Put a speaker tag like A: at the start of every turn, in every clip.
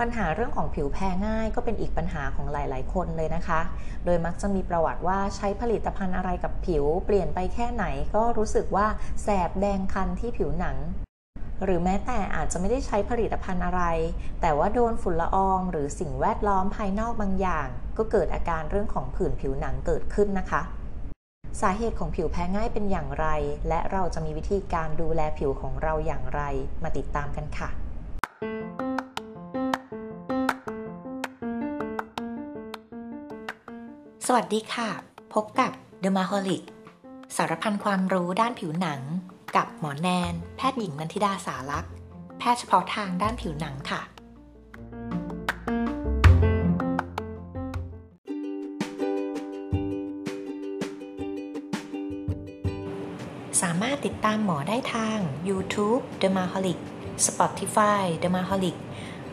A: ปัญหาเรื่องของผิวแพ้ง่าย ก็เป็นอีกปัญหาของหลาย ๆ คนเลยนะคะ โดยมักจะมีประวัติว่าใช้ผลิตภัณฑ์อะไรกับผิว เปลี่ยนไปแค่ไหนก็รู้สึกว่าแสบแดงคันที่ผิวหนัง หรือแม้แต่อาจจะไม่ได้ใช้ผลิตภัณฑ์อะไร แต่ว่าโดนฝุ่นละออง หรือสิ่งแวดล้อมภายนอกบางอย่าง ก็เกิดอาการเรื่องของผื่นผิวหนังเกิดขึ้นนะคะ สาเหตุของผิวแพ้ง่ายเป็นอย่างไร และเราจะมีวิธีการดูแลผิวของเราอย่างไร มาติดตามกันค่ะ
B: วัสดีค่ะ พบกับ The m a h o l i c สารพันความรู้ด้านผิวหนัง กับหมอแนน แพทย์หญิงนันทิดาสารักษ์แพทย์เฉพาะทางด้านผิวหนังค่ะ สามารถติดตามหมอได้ทาง YouTube The m a h o l i c Spotify The m a h o l i c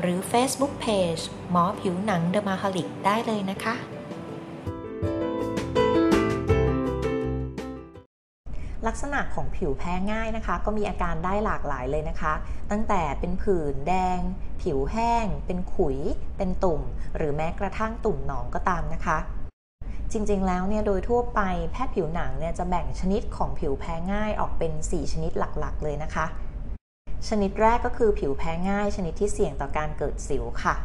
B: หรือ Facebook Page หมอผิวหนัง The m a h o l i c ได้เลยนะคะ
A: ลักษณะของผิวแพ้ง่ายนะคะ ก็มีอาการได้หลากหลายเลยนะคะ ตั้งแต่เป็นผื่นแดง ผิวแห้ง เป็นขุย เป็นตุ่ม หรือแม้กระทั่งตุ่มหนองก็ตามนะคะ จริงๆแล้วเนี่ยโดยทั่วไปแพทย์ผิวหนังเนี่ยจะแบ่งชนิดของผิวแพ้ง่ายออกเป็น 4 ชนิดหลักๆ เลยนะคะ ชนิดแรกก็คือผิวแพ้ง่าย ชนิดที่เสี่ยงต่อการเกิดสิวค่ะ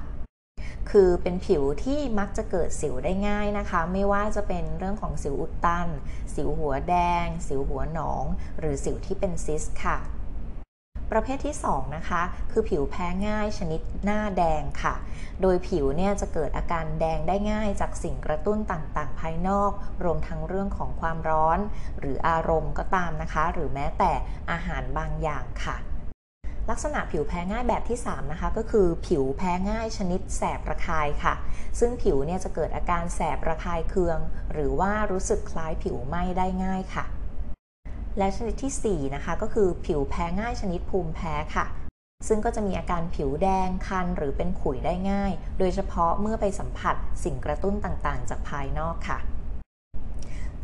A: คือเป็นผิวที่มักจะเกิดสิวได้ง่ายนะคะ ไม่ว่าจะเป็นเรื่องของสิวอุดตัน สิวหัวแดง สิวหัวหนอง หรือสิวที่เป็นซิสค่ะ ประเภทที่ 2 นะคะ คือผิวแพ้ง่ายชนิดหน้าแดงค่ะ โดยผิวเนี่ยจะเกิดอาการแดงได้ง่ายจากสิ่งกระตุ้นต่างๆ ภายนอก รวมทั้งเรื่องของความร้อน หรืออารมณ์ก็ตามนะคะ หรือแม้แต่อาหารบางอย่างค่ะ ลักษณะผิวแพ้ง่ายแบบที่ 3 นะคะ ก็คือผิวแพ้ง่ายชนิดแสบระคายค่ะ ซึ่งผิวเนี่ยจะเกิดอาการแสบระคายเคือง หรือว่ารู้สึกคล้ายผิวไหม้ได้ง่ายค่ะ และชนิดที่ 4 นะคะ ก็คือผิวแพ้ง่ายชนิดภูมิแพ้ค่ะ ซึ่งก็จะมีอาการผิวแดงคันหรือเป็นขุยได้ง่าย โดยเฉพาะเมื่อไปสัมผัสสิ่งกระตุ้นต่างๆ จากภายนอกค่ะ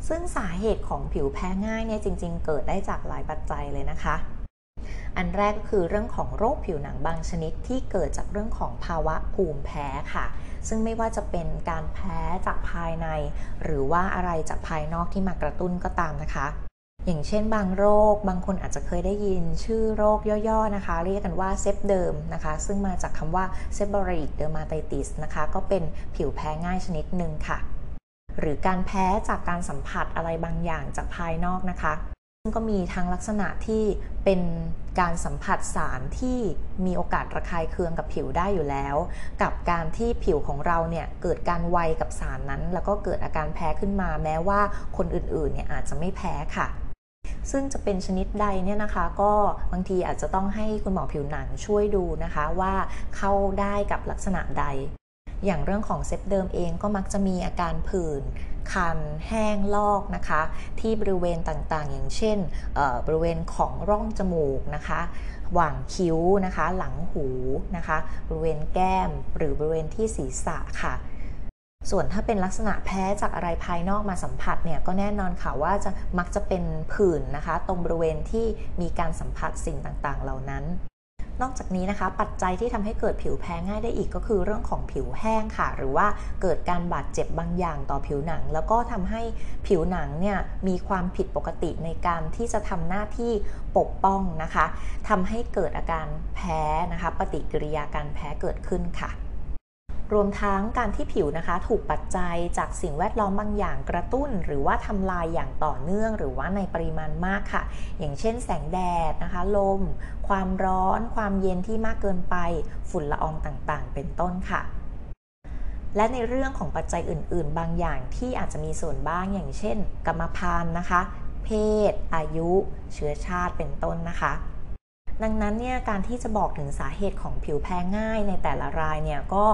A: ซึ่งสาเหตุของผิวแพ้ง่ายเนี่ยจริง ๆ เกิดได้จากหลายปัจจัยเลยนะคะ อันแรกก็คือเรื่องของโรคผิวหนังบางชนิดที่เกิดจากเรื่องของภาวะภูมิแพ้ค่ะ ซึ่งไม่ว่าจะเป็นการแพ้จากภายใน หรือว่าอะไรจากภายนอกที่มากระตุ้นก็ตามนะคะ อย่างเช่นบางโรค บางคนอาจจะเคยได้ยินชื่อโรคย่อๆนะคะ เรียกกันว่า Seb Derm นะคะ ซึ่งมาจากคำว่า seborrheic dermatitis นะคะ ก็เป็นผิวแพ้ง่ายชนิดหนึ่งค่ะ หรือการแพ้จากการสัมผัสอะไรบางอย่างจากภายนอกนะคะ ก็มีทั้งลักษณะที่เป็นการสัมผัสสารที่มีโอกาสระคายเคืองกับผิวได้อยู่แล้ว กับการที่ผิวของเราเนี่ยเกิดการไวกับสารนั้น แล้วก็เกิดอาการแพ้ขึ้นมาแม้ว่าคนอื่นๆเนี่ยอาจจะไม่แพ้ค่ะซึ่งจะเป็นชนิดใดเนี่ยนะคะ ก็บางทีอาจจะต้องให้คุณหมอผิวหนังช่วยดูนะคะว่าเข้าได้กับลักษณะใด อย่างเรื่องของเซฟเดิมเองก็มักจะมีอาการผื่น คัน แห้งลอกนะคะ ที่บริเวณต่างๆ อย่างเช่นบริเวณของร่องจมูกนะคะหว่างคิ้วนะคะ หลังหูนะคะ บริเวณแก้มหรือบริเวณที่ศีรษะค่ะส่วนถ้าเป็นลักษณะแพ้จากอะไรภายนอกมาสัมผัสเนี่ยก็แน่นอนค่ะว่าจะมักจะเป็นผื่นนะคะ ตรงบริเวณที่มีการสัมผัสสิ่งต่างๆ เหล่านั้น นอกจากนี้นะคะ ปัจจัยที่ทำให้เกิดผิวแพ้ง่ายได้อีกก็คือเรื่องของผิวแห้งค่ะ หรือว่าเกิดการบาดเจ็บบางอย่างต่อผิวหนัง แล้วก็ทำให้ผิวหนังเนี่ยมีความผิดปกติในการที่จะทำหน้าที่ปกป้องนะคะทำให้เกิดอาการแพ้นะคะ ปฏิกิริยาการแพ้เกิดขึ้นค่ะ รวมทั้งการที่ผิวนะคะ ถูกปัจจัยจากสิ่งแวดล้อมบางอย่างกระตุ้น หรือว่าทำลายอย่างต่อเนื่อง หรือว่าในปริมาณมากค่ะ อย่างเช่นแสงแดดนะคะ ลม ความร้อน ความเย็นที่มากเกินไป ฝุ่นละอองต่างๆ เป็นต้นค่ะและในเรื่องของปัจจัยอื่น ๆ บางอย่างที่อาจจะมีส่วนบ้างอย่างเช่น กรรมพันธุ์นะคะ เพศ อายุ เชื้อชาติเป็นต้นนะคะ ดังนั้นเนี่ยการที่จะบอกถึงสาเหตุของผิวแพ้ง่ายในแต่ละรายเนี่ยก็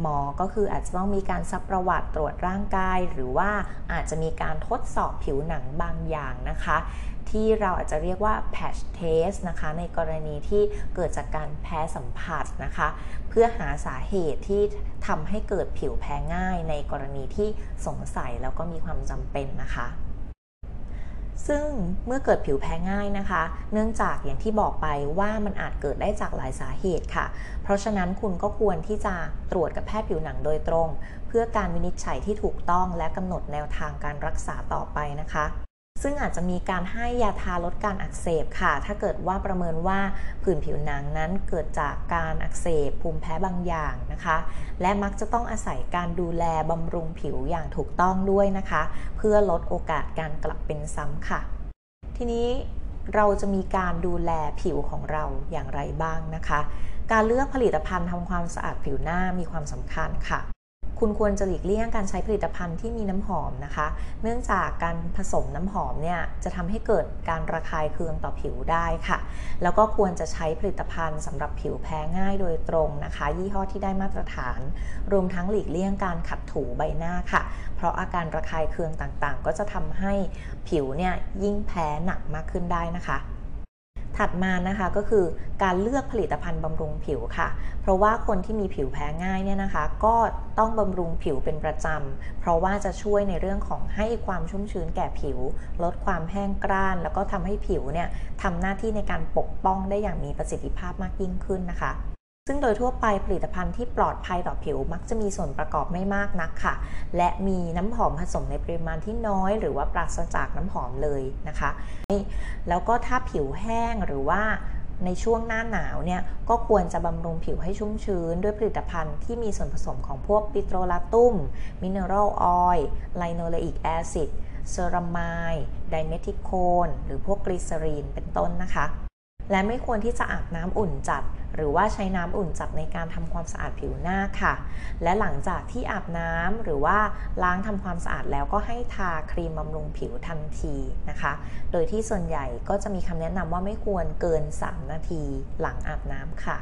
A: หมอก็คืออาจจะต้องมีการซักประวัติตรวจร่างกาย หรือว่าอาจจะมีการทดสอบผิวหนังบางอย่างนะคะ ที่เราอาจจะเรียกว่า patch test นะคะ ในกรณีที่เกิดจากการแพ้สัมผัสนะคะ เพื่อหาสาเหตุที่ทำให้เกิดผิวแพ้ง่ายในกรณีที่สงสัยแล้วก็มีความจำเป็นนะคะ ซึ่งเมื่อเกิดผิวแพ้ง่ายนะคะ เนื่องจากอย่างที่บอกไปว่ามันอาจเกิดได้จากหลายสาเหตุค่ะ เพราะฉะนั้นคุณก็ควรที่จะตรวจกับแพทย์ผิวหนังโดยตรง เพื่อการวินิจฉัยที่ถูกต้องและกำหนดแนวทางการรักษาต่อไปนะคะ ซึ่งอาจจะมีการให้ยาทาลดการอักเสบค่ะ ถ้าเกิดว่าประเมินว่าผื่นผิวหนังนั้นเกิดจากการอักเสบภูมิแพ้บางอย่างนะคะ และมักจะต้องอาศัยการดูแลบำรุงผิวอย่างถูกต้องด้วยนะคะ เพื่อลดโอกาสการกลับเป็นซ้ำค่ะ ทีนี้เราจะมีการดูแลผิวของเราอย่างไรบ้างนะคะ การเลือกผลิตภัณฑ์ทำความสะอาดผิวหน้ามีความสำคัญค่ะ คุณควรจะหลีกเลี่ยงการใช้ผลิตภัณฑ์ที่มีน้ำหอมนะคะ เนื่องจากการผสมน้ำหอมเนี่ยจะทำให้เกิดการระคายเคืองต่อผิวได้ค่ะ แล้วก็ควรจะใช้ผลิตภัณฑ์สำหรับผิวแพ้ง่ายโดยตรงนะคะ ยี่ห้อที่ได้มาตรฐาน รวมทั้งหลีกเลี่ยงการขัดถูใบหน้าค่ะ เพราะอาการระคายเคืองต่างๆ ก็จะทำให้ผิวเนี่ยยิ่งแพ้หนักมากขึ้นได้นะคะ ถัดมานะคะก็คือการเลือกผลิตภัณฑ์บำรุงผิวค่ะ เพราะว่าคนที่มีผิวแพ้ง่ายเนี่ยนะคะ ก็ต้องบำรุงผิวเป็นประจำ เพราะว่าจะช่วยในเรื่องของให้ความชุ่มชื้นแก่ผิว ลดความแห้งกร้าน แล้วก็ทำให้ผิวเนี่ยทำหน้าที่ในการปกป้องได้อย่างมีประสิทธิภาพมากยิ่งขึ้นนะคะ ซึ่งโดยทั่วไปผลิตภัณฑ์ที่ปลอดภัยต่อผิวมักจะมีส่วนประกอบไม่มากนักค่ะ และมีน้ำหอมผสมในปริมาณที่น้อย หรือว่าปราศจากน้ำหอมเลยนะคะ แล้วก็ถ้าผิวแห้งหรือว่าในช่วงหน้าหนาวเนี่ยก็ควรจะบำรุงผิวให้ชุ่มชื้น ด้วยผลิตภัณฑ์ที่มีส่วนผสมของพวก petrolatum mineral oil linoleic acid ceramide dimethicone หรือพวกกลีเซอรีนเป็นต้นนะคะ และไม่ควรที่จะอาบน้ำอุ่นจัด หรือว่าใช้น้ำอุ่นจัดในการทำความสะอาดผิวหน้าค่ะ และหลังจากที่อาบน้ำหรือว่าล้างทำความสะอาดแล้วก็ให้ทาครีมบำรุงผิวทันทีนะคะ โดยที่ส่วนใหญ่ก็จะมีคำแนะนำว่าไม่ควรเกิน 3 นาทีหลังอาบน้ำค่ะ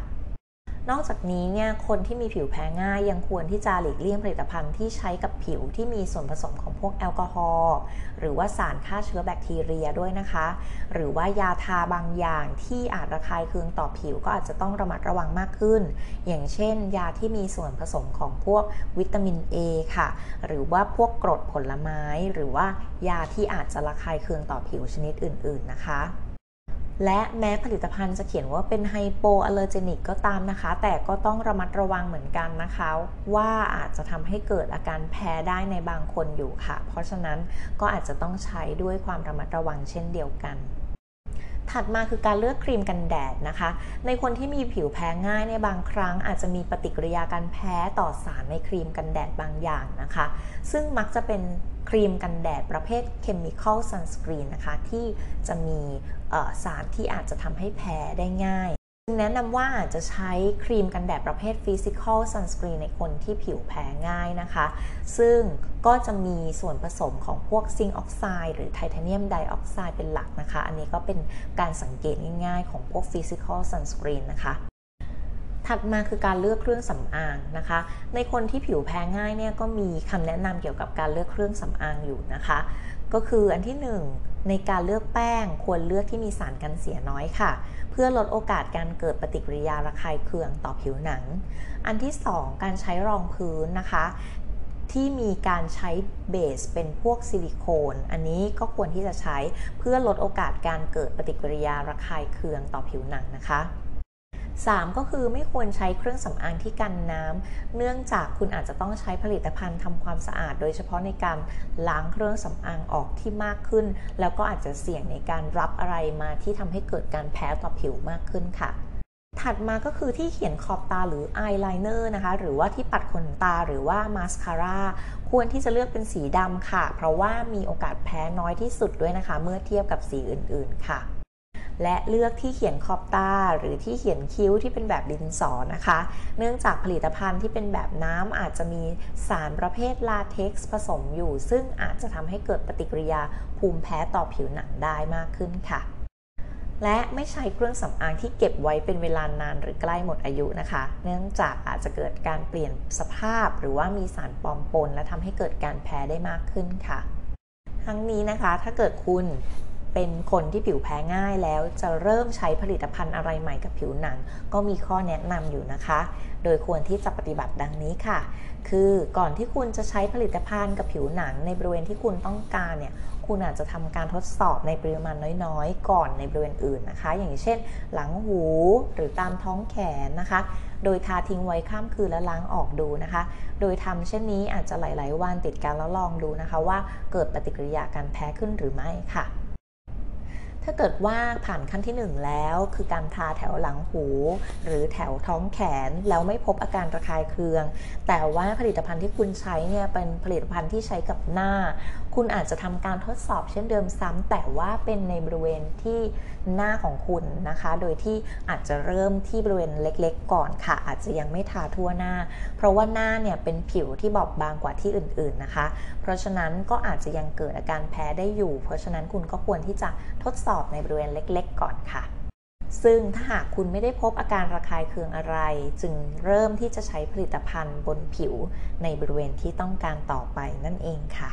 A: นอกจากนี้เนี่ยคนที่มีผิวแพ้ง่ายยังควรที่จะหลีกเลี่ยงผลิตภัณฑ์ที่ใช้กับผิวที่มีส่วนผสมของพวกแอลกอฮอล์หรือว่าสารฆ่าเชื้อแบคทีเรียด้วยนะคะ หรือว่ายาทาบางอย่างที่อาจระคายเคืองต่อผิวก็อาจจะต้องระมัดระวังมากขึ้น อย่างเช่น ยาที่มีส่วนผสมของพวกวิตามิน A ค่ะ หรือว่าพวกกรดผลไม้ หรือว่ายาที่อาจจะระคายเคืองต่อผิวชนิดอื่น ๆ นะคะ และแม้ผลิตภัณฑ์จะเขียนว่าเป็นไฮโปอัลเลอร์เจนิกก็ตามนะคะ แต่ก็ต้องระมัดระวังเหมือนกันนะคะ ว่าอาจจะทำให้เกิดอาการแพ้ได้ในบางคนอยู่ค่ะ เพราะฉะนั้นก็อาจจะต้องใช้ด้วยความระมัดระวังเช่นเดียวกันถัดมาคือการเลือกครีมกันแดดนะคะ ในคนที่มีผิวแพ้ง่ายในบางครั้ง อาจจะมีปฏิกิริยาการแพ้ต่อสารในครีมกันแดดบางอย่างนะคะ ซึ่งมักจะเป็น ครีมกันแดดประเภท chemical sunscreen นะคะที่จะมีสารที่อาจจะทำให้แพ้ได้ง่ายแนะนำว่าจจะใช้ครีมกันแดดประเภท Physical Sunscreen ในคนที่ผิวแพ้ง่ายนะคะ ซึ่งก็จะมีส่วนผสมของพวกซิงค์ออกไซด์หรือไทเทเนียมไดออกไซด์เป็นหลักนะคะ อันนี้ก็เป็นการสังเกตง่ายๆของพวก Physical Sunscreen นะคะ ถัดมาคือการเลือกเครื่องสำอางนะคะ ในคนที่ผิวแพ้ง่ายเนี่ยก็มีคำแนะนำเกี่ยวกับการเลือกเครื่องสำอางอยู่นะคะ ก็คืออันที่ 1 ในการเลือกแป้งควรเลือกที่มีสารกันเสียน้อยค่ะ เพื่อลดโอกาสการเกิดปฏิกิริยาระคายเคืองต่อผิวหนัง อันที่ 2 การใช้รองพื้นนะคะที่มีการใช้เบสเป็นพวกซิลิโคน อันนี้ก็ควรที่จะใช้เพื่อลดโอกาสการเกิดปฏิกิริยาระคายเคืองต่อผิวหนังนะคะ 3 ก็คือไม่ควรใช้เครื่องสำอางที่กันน้ำเนื่องจากคุณอาจจะต้องใช้ผลิตภัณฑ์ทำความสะอาด โดยเฉพาะในการล้างเครื่องสำอางออกที่มากขึ้น แล้วก็อาจจะเสี่ยงในการรับอะไรมาที่ทำให้เกิดการแพ้ต่อผิวมากขึ้นค่ะถัดมาก็คือที่เขียนขอบตาหรืออายไลเนอร์นะคะ หรือว่าที่ปัดขนตาหรือว่ามาสคาร่าควรที่จะเลือกเป็นสีดำค่ะ เพราะว่ามีโอกาสแพ้น้อยที่สุดด้วยนะคะ เมื่อเทียบกับสีอื่นๆค่ะ และเลือกที่เขียนขอบตา หรือที่เขียนคิ้วที่เป็นแบบดินสอนะคะ เนื่องจากผลิตภัณฑ์ที่เป็นแบบน้ำอาจจะมีสารประเภทลาเท็กซ์ผสมอยู่ ซึ่งอาจจะทำให้เกิดปฏิกิริยาภูมิแพ้ต่อผิวหนังได้มากขึ้นค่ะและไม่ใช้เครื่องสำอางที่เก็บไว้เป็นเวลานานหรือใกล้หมดอายุนะคะ เนื่องจากอาจจะเกิดการเปลี่ยนสภาพ หรือว่ามีสารปลอมปน และทำให้เกิดการแพ้ได้มากขึ้นค่ะ ทั้งนี้นะคะถ้าเกิดคุณ เป็นคนที่ผิวแพ้ง่ายแล้วจะเริ่มใช้ผลิตภัณฑ์อะไรใหม่กับผิวหนัง ก็มีข้อแนะนำอยู่นะคะ โดยควรที่จะปฏิบัติดังนี้ค่ะ คือก่อนที่คุณจะใช้ผลิตภัณฑ์กับผิวหนัง ในบริเวณที่คุณต้องการเนี่ยคุณอาจจะทำการทดสอบในปริมาณน้อยๆ ก่อนในบริเวณอื่นนะคะ อย่างเช่น หลังหูหรือตามท้องแขนนะคะ โดยทาทิ้งไว้ข้ามคืนและล้างออกดูนะคะ โดยทำเช่นนี้อาจจะหลาย ๆ วันติดกันแล้วลองดูนะคะ ว่าเกิดปฏิกิริยาการแพ้ขึ้นหรือไม่ค่ะ ถ้าเกิดว่าผ่านขั้นที่ 1 แล้ว คือการทาแถวหลังหู หรือแถวท้องแขนแล้วไม่พบอาการระคายเคือง แต่ว่าผลิตภัณฑ์ที่คุณใช้เนี่ยเป็นผลิตภัณฑ์ที่ใช้กับหน้า คุณอาจจะทำการทดสอบเช่นเดิมซ้ำแต่ว่าเป็นในบริเวณที่หน้าของคุณนะคะ โดยที่อาจจะเริ่มที่บริเวณเล็กๆ ก่อนค่ะ อาจจะยังไม่ทาทั่วหน้า เพราะว่าหน้าเนี่ยเป็นผิวที่บอบบางกว่าที่อื่นๆนะคะ เพราะฉะนั้นก็อาจจะยังเกิดอาการแพ้ได้อยู่ เพราะฉะนั้นคุณก็ควรที่จะทดสอบในบริเวณเล็ก ๆ ก่อนค่ะซึ่งถ้าหากคุณไม่ได้พบอาการระคายเคืองอะไร จึงเริ่มที่จะใช้ผลิตภัณฑ์บนผิวในบริเวณที่ต้องการต่อไปนั่นเองค่ะ